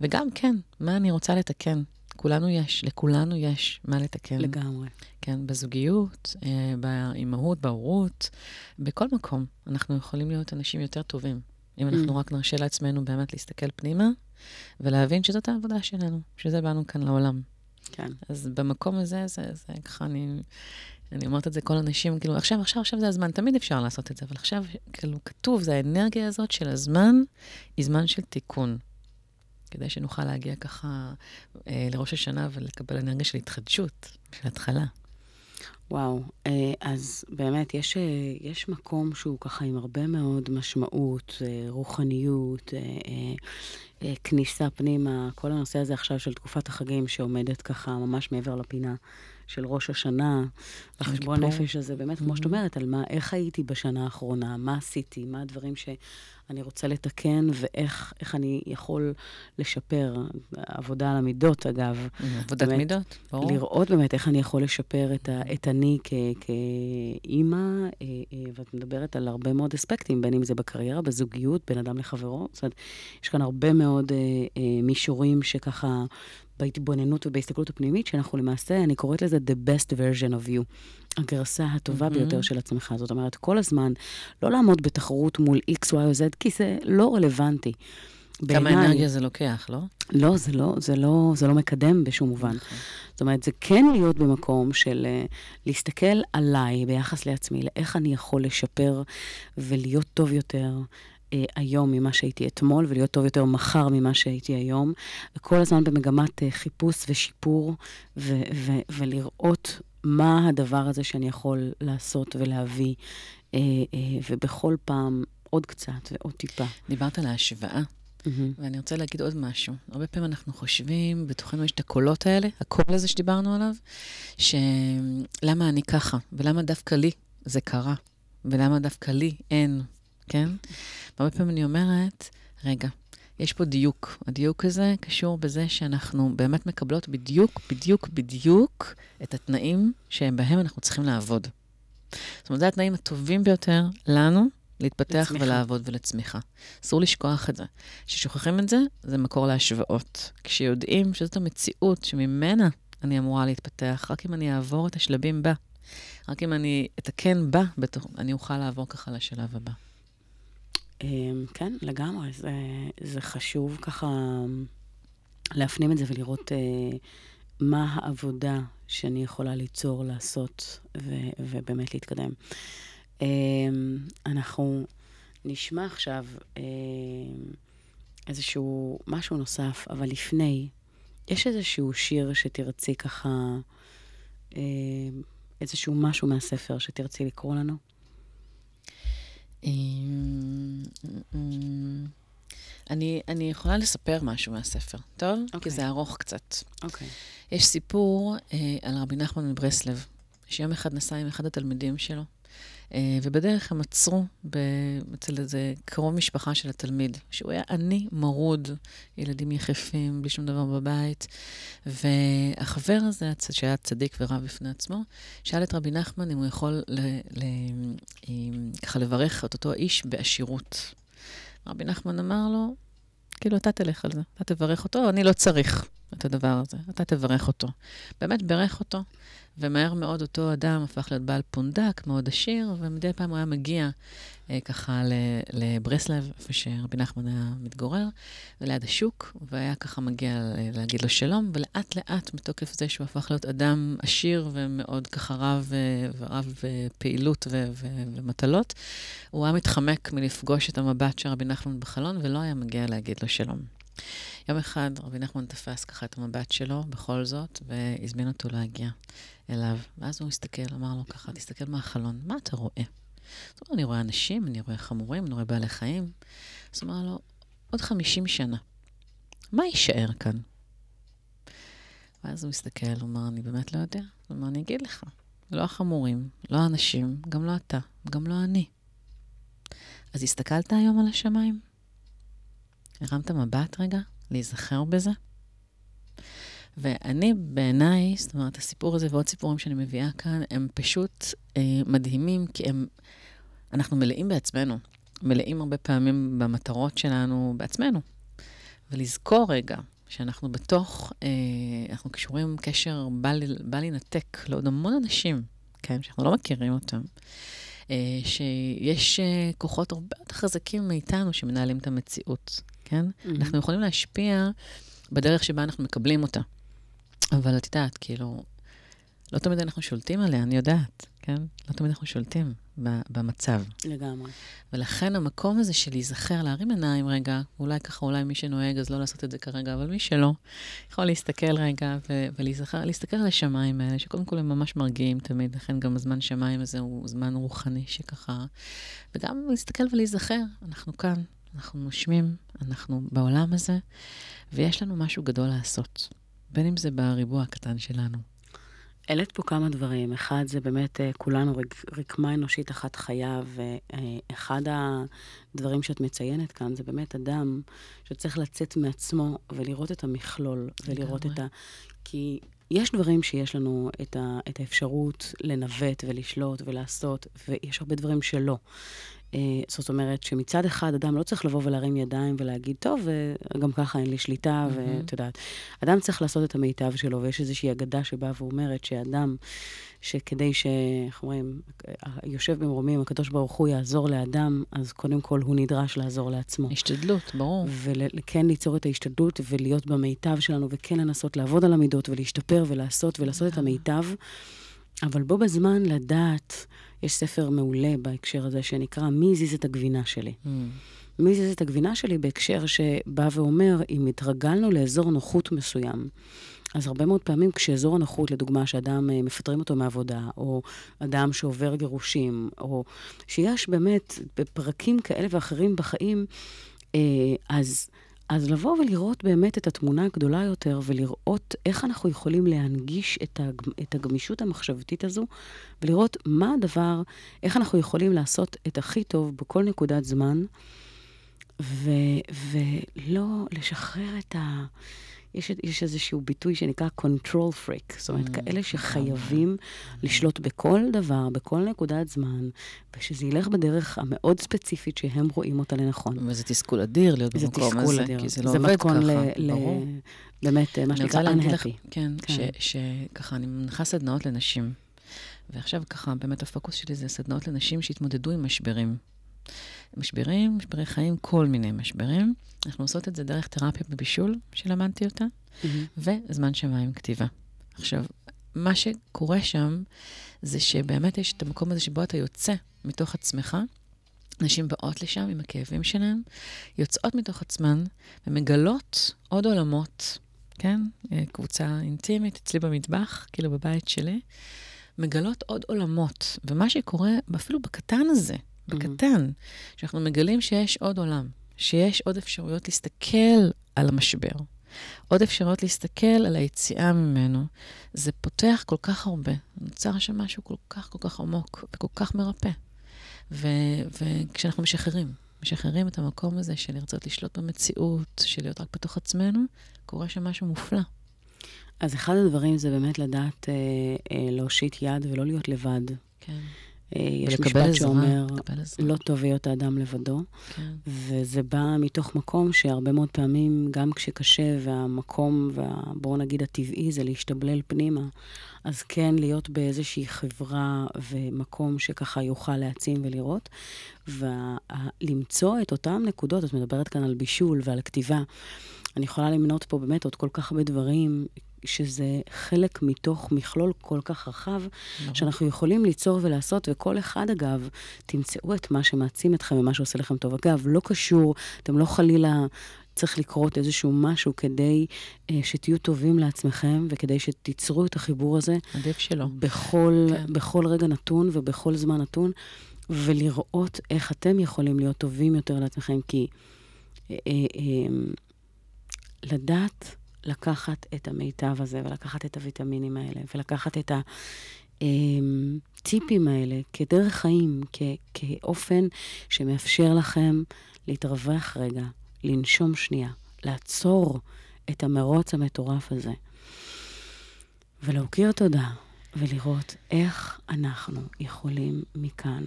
וגם, כן, מה אני רוצה לתקן. כולנו יש, לכולנו יש מה לתקן. לגמרי. כן, בזוגיות, uh, באימהות, בהורות, בכל מקום. אנחנו יכולים להיות אנשים יותר טובים, אם אנחנו Mm. רק נרשה לעצמנו באמת להסתכל פנימה, ולהבין שזאת העבודה שלנו, שזה באנו כאן לעולם. כן. אז במקום הזה, זה, זה ככה, אני, אני אומרת את זה כל אנשים, כאילו, עכשיו, עכשיו, עכשיו זה הזמן, תמיד אפשר לעשות את זה, אבל עכשיו, כאילו, כתוב, זה האנרגיה הזאת של הזמן, היא זמן של תיקון. כדי שנוכל להגיע ככה אה, לראש השנה ולקבל אנרגיה של התחדשות, של התחלה. וואו, אה, אז באמת, יש, אה, יש מקום שהוא ככה עם הרבה מאוד משמעות, אה, רוחניות, כניסה פנימה, כל הנושא הזה עכשיו של תקופת החגים שעומדת ככה ממש מעבר לפינה של ראש השנה, החשבון נפש הזה, באמת, כמו שאת mm-hmm. אומרת, על מה, איך הייתי בשנה האחרונה, מה עשיתי, מה הדברים ש... אני רוצה לתקן, ואיך אני יכול לשפר. עבודה על המידות, אגב. עבודת באמת, מידות, ברור. לראות באמת איך אני יכול לשפר את, ה, את אני כאימא, אה, אה, ואת מדברת על הרבה מאוד אספקטים, בין אם זה בקריירה, בזוגיות, בין אדם לחברו. זאת אומרת, יש כאן הרבה מאוד אה, מישורים שככה בהתבוננות ובהסתכלות הפנימית, שאנחנו למעשה, אני קוראת לזה the best version of you. הגרסה הטובה mm-hmm. ביותר של עצמך. זאת אומרת, כל הזמן, לא לעמוד בתחרות מול X, Y או Z, כי זה לא רלוונטי. כמה בעיני, אנרגיה זה לוקח, לא? לא, זה לא, זה לא, זה לא מקדם בשום מובן. נכון. זאת אומרת, זה כן להיות במקום של uh, להסתכל עליי ביחס לעצמי, לאיך אני יכול לשפר ולהיות טוב יותר, אה, היום ממה שהייתי אתמול, ולהיות טוב יותר מחר ממה שהייתי היום, וכל הזמן במגמת אה, חיפוש ושיפור, ו- ו- ולראות מה הדבר הזה שאני יכול לעשות ולהביא, אה, אה, ובכל פעם עוד קצת ועוד טיפה. דיברת על ההשוואה. Mm-hmm. ואני רוצה להגיד עוד משהו. הרבה פעמים אנחנו חושבים, בתוכנו יש את הקולות האלה, הקול הזה שדיברנו עליו, שלמה אני ככה, ולמה דווקא לי זה קרה, ולמה דווקא לי אין, כן? והרבה פעמים אני אומרת, רגע, יש פה דיוק. הדיוק הזה קשור בזה שאנחנו באמת מקבלות בדיוק, בדיוק, בדיוק את התנאים שבהם אנחנו צריכים לעבוד. זאת אומרת, זה התנאים הטובים ביותר לנו להתפתח לצמיחה. ולעבוד ולצמיחה. אסור לשכוח את זה. כששוכחים את זה, זה מקור להשוואות. כשיודעים שזאת המציאות שממנה אני אמורה להתפתח, רק אם אני אעבור את השלבים בה, רק אם אני אתקן בה, אני אוכל לעבור ככה לשלב הבא. אמ, כן, לגמרי. זה, זה חשוב ככה להפנים את זה ולראות uh, מה העבודה שאני יכולה ליצור, לעשות, ו- ובאמת להתקדם. Um, אנחנו נשמע עכשיו איזשהו משהו נוסף, אבל לפני, יש איזשהו שיר שתרצי ככה, איזשהו משהו מהספר שתרצי לקרוא לנו? אמ, אני, אני יכולה לספר משהו מהספר, טוב? Okay. כי אוקיי. זה ארוך קצת. אוקיי. Okay. יש סיפור אה, על רבי נחמן מברסלב, שיום אחד נסע עם אחד התלמידים שלו, ובדרך הם עצרו. אצל איזה קרוב משפחה של התלמיד, שהוא היה עני, מרוד, ילדים יחפים, בלי שום דבר בבית. והחבר הזה, שהיה צדיק ורב בפני עצמו, שאל את רבי נחמן אם הוא יכול ל... ל... ככה לברך את אותו האיש בעשירות. רבי נחמן אמר לו, כאילו, אתה תלך על זה, אתה תברך אותו, אני לא צריך את הדבר הזה, אתה תברך אותו. באמת ברך אותו, ומהר מאוד אותו אדם הפך להיות בעל פונדק, מאוד עשיר, ומדי פעם הוא היה מגיע אה, ככה לברסלב, איפה שרבי נחמן היה מתגורר, וליד השוק, והיה ככה מגיע להגיד לו שלום, ולאט לאט, מתוקף זה שהוא הפך להיות אדם עשיר ומאוד ככה רב, אה, רב אה, פעילות ו- ו- ומטלות, הוא היה מתחמק מלפגוש את המבט של רבי נחמן בחלון, ולא היה מגיע להגיד לו שלום. יום אחד רבי נחמן תפס ככה את המבט שלו, בכל זאת, והזמין אותו להגיע אליו. ואז הוא הסתכל, אמר לו ככה, תסתכל מהחלון, מה אתה רואה? אז הוא אומר, אני רואה אנשים, אני רואה חמורים, אני רואה בעלי חיים. אז הוא אמר לו, עוד 50 שנה, מה יישאר כאן? ואז הוא הסתכל, הוא אמר, אני באמת לא יודע. הוא אמר, אני אגיד לך, לא החמורים, לא האנשים, גם לא אתה, גם לא אני. אז הסתכלת היום על השמיים? הרמת מבט רגע, להיזכר בזה? ואני, בעיניי, זאת אומרת, הסיפור הזה ועוד סיפורים שאני מביאה כאן, הם פשוט אה, מדהימים, כי הם, אנחנו מלאים בעצמנו. מלאים הרבה פעמים במטרות שלנו בעצמנו. ולזכור רגע שאנחנו בתוך, אה, אנחנו קשורים קשר בל, בל ינתק לעוד המון אנשים, כן, שאנחנו לא מכירים אותם. אה, שיש אה, כוחות הרבה יותר חזקים מאיתנו שמנהלים את המציאות, כן? Mm-hmm. אנחנו יכולים להשפיע בדרך שבה אנחנו מקבלים אותה. אבל את יודעת, כאילו, לא תמיד אנחנו שולטים עליה, אני יודעת, כן? לא תמיד אנחנו שולטים במצב. לגמרי. ולכן המקום הזה של להיזכר, להרים עיניים רגע, אולי ככה, אולי מי שנוהג, אז לא לעשות את זה כרגע, אבל מי שלא, יכול להסתכל רגע ו- ולהיזכר, להסתכל על השמיים האלה, שקודם כל הם ממש מרגיעים תמיד, לכן גם הזמן שמיים הזה הוא זמן רוחני שככה... וגם להסתכל ולהיזכר, אנחנו כאן, אנחנו נושמים, אנחנו בעולם הזה, ויש לנו משהו גדול לעשות. בין אם זה בריבוע הקטן שלנו. העלית פה כמה דברים. אחד, זה באמת אה, כולנו רקמה אנושית אחת חיה, ואחד הדברים שאת מציינת כאן זה באמת אדם שצריך לצאת מעצמו ולראות את המכלול, ולראות את ה... כי יש דברים שיש לנו את, ה... את האפשרות לנווט ולשלוט ולעשות, ויש הרבה דברים שלא. אה, זאת אומרת שמצד אחד אדם לא צריך לבוא ולהרים ידיים ולהגיד, טוב, גם ככה אין לי שליטה, mm-hmm. ואת יודעת, אדם צריך לעשות את המיטב שלו, ויש איזושהי אגדה שבאה ואומרת שאדם, שכדי ש... איך אומרים, יושב במרומים, הקדוש ברוך הוא יעזור לאדם, אז קודם כל הוא נדרש לעזור לעצמו. השתדלות, ברור. וכן ליצור את ההשתדלות ולהיות במיטב שלנו, וכן לנסות לעבוד על המידות ולהשתפר ולעשות ולעשות את המיטב. אבל בו בזמן לדעת, יש ספר מעולה בהקשר הזה שנקרא מי הזיז את הגבינה שלי. Mm. מי הזיז את הגבינה שלי בהקשר שבא ואומר, אם התרגלנו לאזור נוחות מסוים, אז הרבה מאוד פעמים כשאזור הנוחות, לדוגמה, שאדם, אה, מפטרים אותו מעבודה, או אדם שעובר גירושים, או שיש באמת בפרקים כאלה ואחרים בחיים, אה, אז... אז לבוא ולראות באמת את התמונה הגדולה יותר, ולראות איך אנחנו יכולים להנגיש את, הג... את הגמישות המחשבתית הזו, ולראות מה הדבר, איך אנחנו יכולים לעשות את הכי טוב בכל נקודת זמן, ו... ולא לשחרר את ה... יש, יש איזשהו ביטוי שנקרא control freak, זאת אומרת, mm, כאלה שחייבים mm. לשלוט בכל דבר, בכל נקודת זמן, ושזה ילך בדרך המאוד ספציפית שהם רואים אותה לנכון. וזה תסכול אדיר להיות במקום הזה, אדיר. כי זה לא זה עובד ככה, ל, ברור. ל, באמת, מה שנקרא unhappy. כן, כן. שככה, אני מנחה סדנאות לנשים, ועכשיו ככה, באמת הפוקוס שלי זה סדנאות לנשים שהתמודדו עם משברים. משברים, משברי חיים, כל מיני משברים. אנחנו עושות את זה דרך תרפיה בבישול, שלמדתי אותה, mm-hmm. וזמן שמיים כתיבה. עכשיו, מה שקורה שם, זה שבאמת יש את המקום הזה שבו אתה יוצא מתוך עצמך. נשים באות לשם עם הכאבים שלהן, יוצאות מתוך עצמן ומגלות עוד עולמות, כן? אה, קבוצה אינטימית אצלי במטבח, כאילו בבית שלי, מגלות עוד עולמות. ומה שקורה, אפילו בקטן הזה, בקטן, שאנחנו מגלים שיש עוד עולם, שיש עוד אפשרויות להסתכל על המשבר, עוד אפשרויות להסתכל על היציאה ממנו. זה פותח כל כך הרבה, נוצר שם משהו כל כך כל כך עמוק וכל כך מרפא. ו- וכשאנחנו משחררים, משחררים את המקום הזה של לרצות לשלוט במציאות, של להיות רק בתוך עצמנו, קורה שם משהו מופלא. אז אחד הדברים זה באמת לדעת אה, אה, להושיט יד ולא להיות לבד. כן. אה, יש משפט עזרה, שאומר, לא טוב היות האדם לבדו, כן. וזה בא מתוך מקום שהרבה מאוד פעמים, גם כשקשה, והמקום, בואו נגיד הטבעי, זה להשתבלל פנימה, אז כן להיות באיזושהי חברה ומקום שככה יוכל להעצים ולראות, ולמצוא את אותן נקודות, את מדברת כאן על בישול ועל כתיבה. אני יכולה למנות פה באמת עוד כל כך הרבה דברים שזה חלק מתוך מכלול כל כך רחב, נכון. שאנחנו יכולים ליצור ולעשות, וכל אחד, אגב, תמצאו את מה שמעצים אתכם ומה שעושה לכם טוב. אגב, לא קשור, אתם לא חלילה... צריך לקרות איזשהו משהו כדי אה, שתהיו טובים לעצמכם וכדי שתיצרו את החיבור הזה. עדיף שלא. בכל, כן. בכל רגע נתון ובכל זמן נתון, ולראות איך אתם יכולים להיות טובים יותר לעצמכם, כי אה, אה, אה, לדעת לקחת את המיטב הזה, ולקחת את הוויטמינים האלה, ולקחת את הטיפים האלה כדרך חיים, כ- כאופן שמאפשר לכם להתרווח רגע, לנשום שנייה, לעצור את המרוץ המטורף הזה, ולהוקיר תודה, ולראות איך אנחנו יכולים מכאן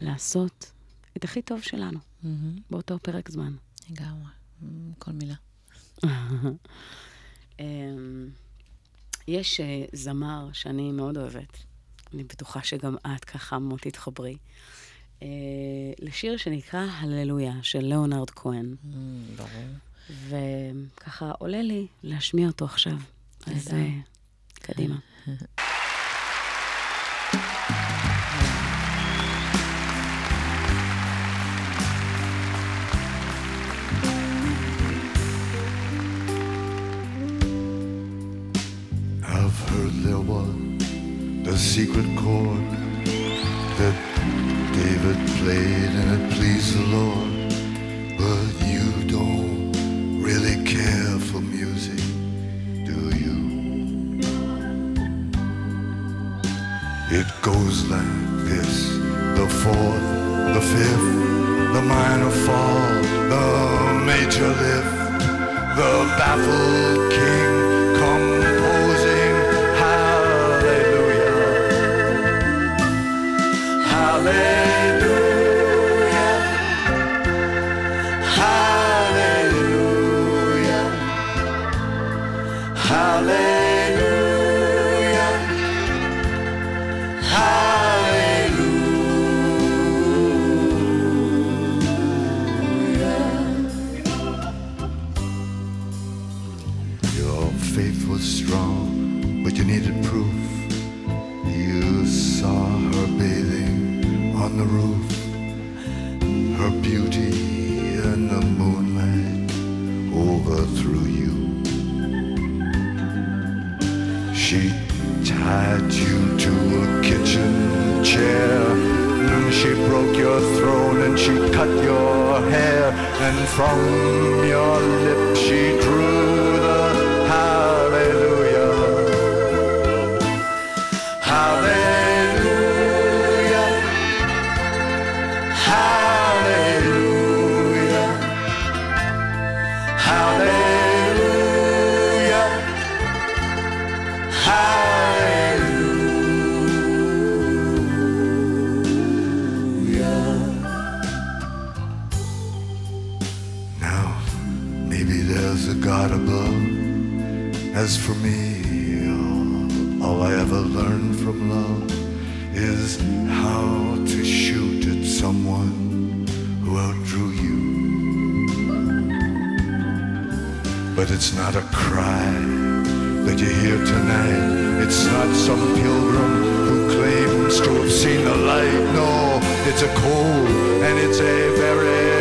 לעשות את הכי טוב שלנו, mm-hmm. באותו פרק זמן. לגמרי, כל מילה. אמ, יש אה, זמר שאני מאוד אוהבת, אני בטוחה שגם את ככה מאוד תתחברי, אה, לשיר שנקרא הללויה של ליאונרד כהן. Mm, ברור. וככה עולה לי להשמיע אותו עכשיו. אז אה, קדימה. secret chord that David played and it pleased the Lord. But you don't really care for music, do you? It goes like this the fourth, the fifth, the minor fall, the major lift, the baffled How It's not a cry that you hear tonight. It's not some pilgrim who claims to have seen the light. No, it's a cold and it's a very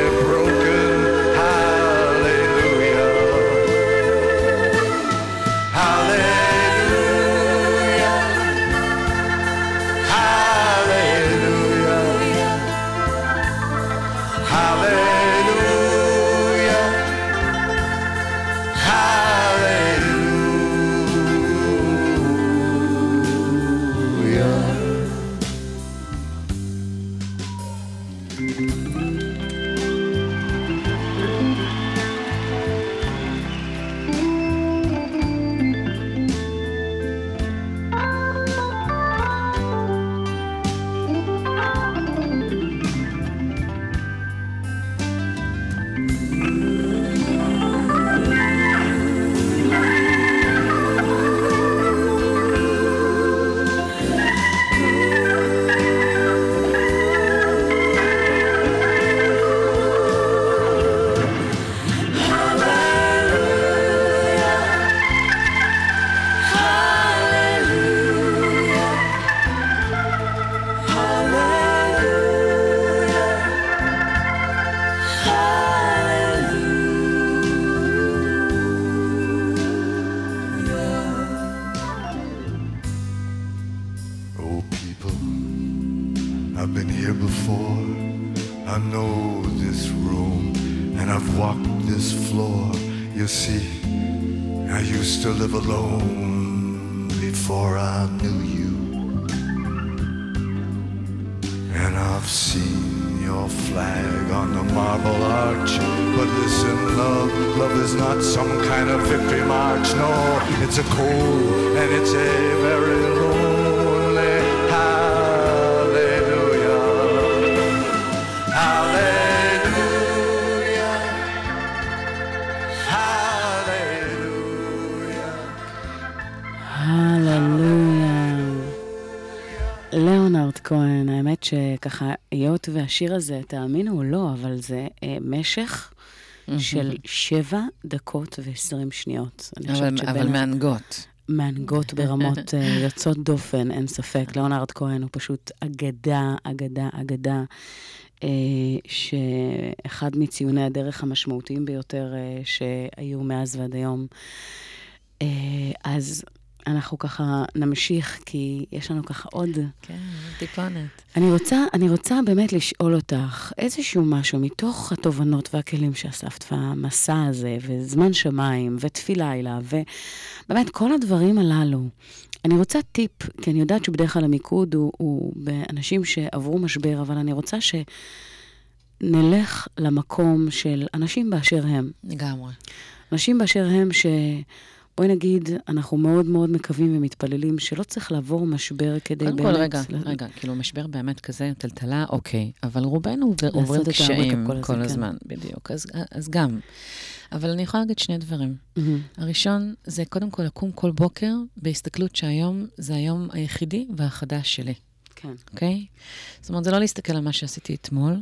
שככה, היות והשיר הזה, תאמינו או לא, אבל זה אה, משך של שבע דקות ועשרים שניות. אבל, אבל מהנגות. מהנגות ברמות אה, יוצאות דופן, אין ספק. ליאונרד כהן הוא פשוט אגדה, אגדה, אגדה, אה, שאחד מציוני הדרך המשמעותיים ביותר אה, שהיו מאז ועד היום. אה, אז אנחנו ככה נמשיך, כי יש לנו ככה עוד... כן, טיפונת. אני רוצה, אני רוצה באמת לשאול אותך איזשהו משהו מתוך התובנות והכלים שאספת והמסע הזה, וזמן שמיים, ותפילה לילה, ובאמת כל הדברים הללו. אני רוצה טיפ, כי אני יודעת שבדרך כלל המיקוד הוא, הוא באנשים שעברו משבר, אבל אני רוצה שנלך למקום של אנשים באשר הם. לגמרי. אנשים באשר הם ש... בואי נגיד, אנחנו מאוד מאוד מקווים ומתפללים שלא צריך לעבור משבר כדי קודם באמת... כל, רגע, רגע, כאילו, משבר באמת כזה, טלטלה, אוקיי, אבל רובנו עוברים קשיים כל כן. הזמן, בדיוק, אז- אז גם. אבל אני יכולה להגיד שני דברים. הראשון, זה קודם כל לקום כל בוקר בהסתכלות שהיום זה היום היחידי והחדש שלי, כן. אוקיי? זאת אומרת, זה לא להסתכל על מה שעשיתי אתמול,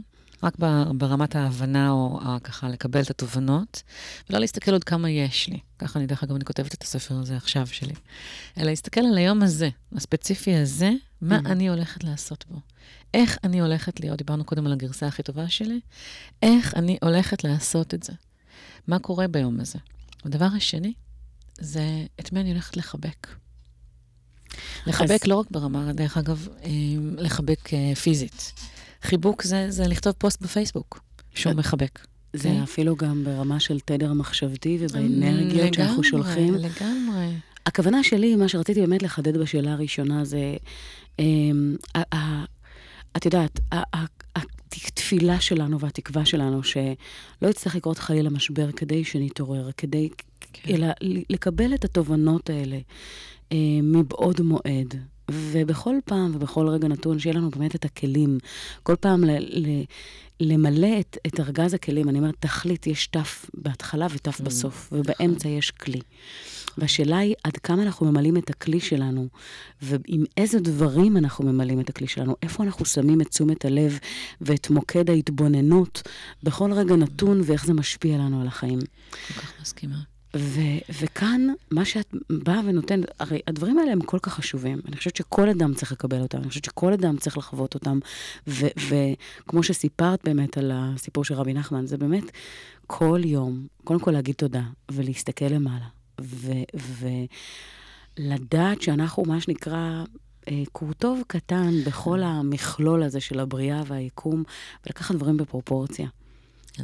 רק ברמת ההבנה או ככה לקבל את התובנות, ולא להסתכל עוד כמה יש לי. ככה אני, דרך אגב, אני כותבת את הספר הזה עכשיו שלי. אלא להסתכל על היום הזה, הספציפי הזה, מה Mhm. אני הולכת לעשות בו. איך אני הולכת להיות, דיברנו קודם על הגרסה הכי טובה שלי, איך אני הולכת לעשות את זה. מה קורה ביום הזה. הדבר השני, זה את מי אני הולכת לחבק. לחבק אז- לא רק ברמה, דרך אגב, אה, לחבק אה, פיזית. חיבוק זה, זה לכתוב פוסט בפייסבוק, שהוא מחבק. זה אוקיי? אפילו גם ברמה של תדר מחשבתי ובאנרגיות שאנחנו לגמרי, שולחים. לגמרי. הכוונה שלי, מה שרציתי באמת לחדד בשאלה הראשונה זה, אמ, ה- ה- את יודעת, התפילה שלנו והתקווה שלנו שלא יצטרך לקרות חלילה משבר כדי שנתעורר, כדי, כן. אלא לקבל את התובנות האלה אה, מבעוד מועד. ובכל פעם ובכל רגע נתון, שיהיה לנו באמת את הכלים. כל פעם ל- ל- למלא את, את ארגז הכלים. אני אומרת, תכלית, יש תף בהתחלה ותף בסוף, ובאמצע יש כלי. והשאלה היא עד כמה אנחנו ממלאים את הכלי שלנו, ועם איזה דברים אנחנו ממלאים את הכלי שלנו, איפה אנחנו שמים את תשומת הלב ואת מוקד ההתבוננות בכל רגע נתון, ואיך זה משפיע לנו על החיים. כל כך מסכימה. ו- וכאן, מה שאת באה ונותנת, הרי הדברים האלה הם כל כך חשובים. אני חושבת שכל אדם צריך לקבל אותם, אני חושבת שכל אדם צריך לחוות אותם. ו- וכמו שסיפרת באמת על הסיפור של רבי נחמן, זה באמת כל יום, קודם כל להגיד תודה, ולהסתכל למעלה, ולדעת שאנחנו, מה שנקרא, אה, קורטוב קטן בכל המכלול הזה של הבריאה והיקום, ולקחת דברים בפרופורציה.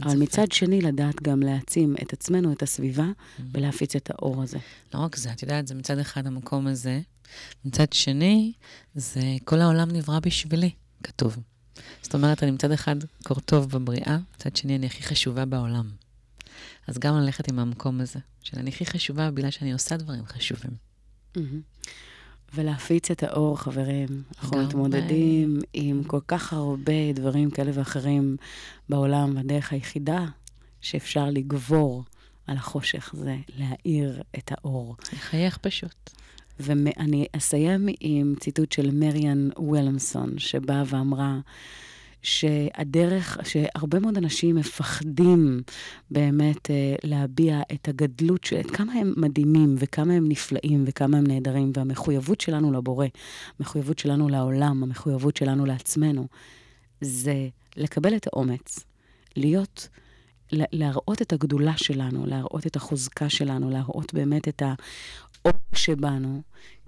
אבל. מצד שני, לדעת גם להעצים את עצמנו, את הסביבה, ולהפיץ את האור הזה. לא רק זה, את יודעת, זה מצד אחד המקום הזה, מצד שני, זה כל העולם נברא בשבילי, כתוב. זאת אומרת, אני מצד אחד קור טוב בבריאה, מצד שני אני הכי חשובה בעולם. אז גם ללכת עם המקום הזה, של אני הכי חשובה בגלל שאני עושה דברים חשובים. מהמם. ולהפיץ את האור, חברים. אנחנו מתמודדים עם כל כך הרבה דברים כאלה ואחרים בעולם, והדרך היחידה שאפשר לגבור על החושך זה להאיר את האור. לחייך פשוט. ואני אסיים עם ציטוט של מריאן וולמסון, שבאה ואמרה שהדרך, שהרבה מאוד אנשים מפחדים באמת אה, להביע את הגדלות, את כמה הם מדהימים וכמה הם נפלאים וכמה הם נהדרים, והמחויבות שלנו לבורא, המחויבות שלנו לעולם, המחויבות שלנו לעצמנו, זה לקבל את האומץ, להיות, לה- להראות את הגדולה שלנו, להראות את החוזקה שלנו, להראות באמת את האור שבנו,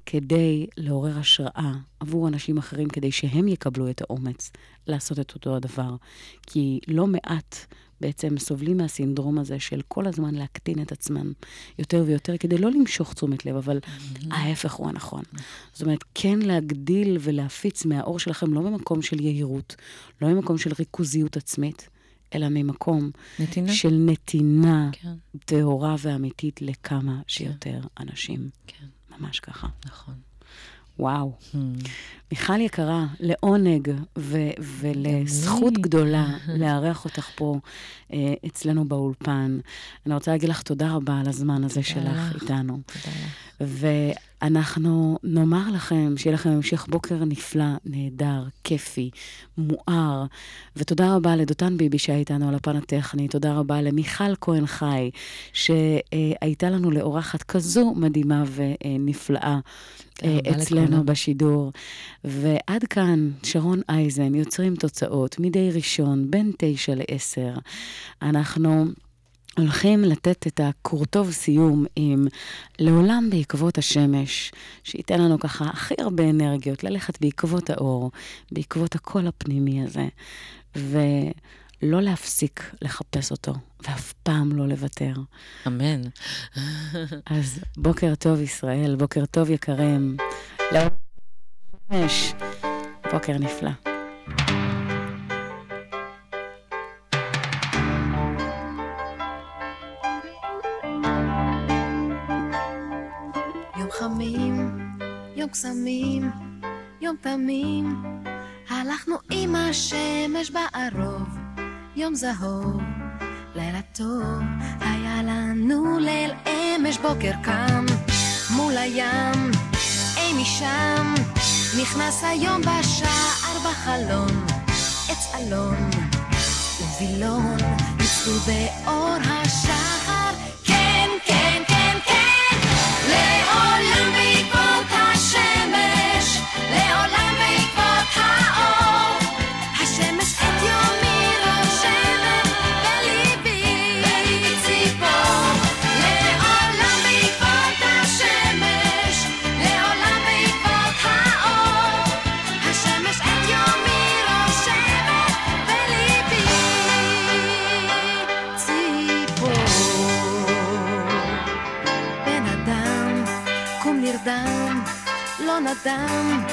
כדי לעורר השראה עבור אנשים אחרים, כדי שהם יקבלו את האומץ לעשות את אותו הדבר. כי לא מעט בעצם סובלים מהסינדרום הזה של כל הזמן להקטין את עצמם יותר ויותר, כדי לא למשוך תשומת לב, אבל ההפך הוא הנכון. זאת אומרת, כן להגדיל ולהפיץ מהאור שלכם, לא ממקום של יהירות, לא ממקום של ריכוזיות עצמית, אלא ממקום נתינה. של נתינה כן, טהורה ואמיתית לכמה שיותר אנשים. כן, ממש ככה. נכון. וואו. Hmm. מיכל יקרה, לעונג ו- ולזכות. גדולה לארח אותך פה אה, אצלנו באולפן. אני רוצה להגיד לך תודה רבה על הזמן הזה תודה שלך לך. איתנו. תודה לך. ואנחנו נאמר לכם שיהיה לכם המשך בוקר נפלא, נהדר, כיפי, מואר. ותודה רבה לדותן ביבי שהיה איתנו על הפן הטכני. תודה רבה למיכל כהן חי, שהייתה לנו לאורחת כזו מדהימה ונפלאה. אה, רבה אצלנו לכולם. בשידור. ועד כאן, שרון אייזן, יוצרים תוצאות, מדי ראשון, בין תשע לעשר. אנחנו הולכים לתת את הכורטוב סיום עם לעולם בעקבות השמש, שייתן לנו ככה הכי הרבה אנרגיות, ללכת בעקבות האור, בעקבות הקול הפנימי הזה, ולא להפסיק לחפש אותו, ואף פעם לא לוותר. אמן. אז בוקר טוב ישראל, בוקר טוב יקרים. לעולם בשמש, בוקר נפלא. יום קסמים, יום תמים, הלכנו עם השמש בערוב, יום זהוב, לילה טוב, היה לנו ליל אמש בוקר קם, מול הים, אי משם, נכנס היום בשער בחלון, עץ אלון ווילון, ניצלו באור השחר, נדם,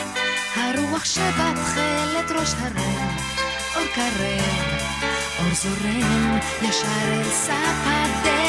הרוח שבתכלת ראש הרם, אור קרב, אור זורם, ישר אל סף הדרך.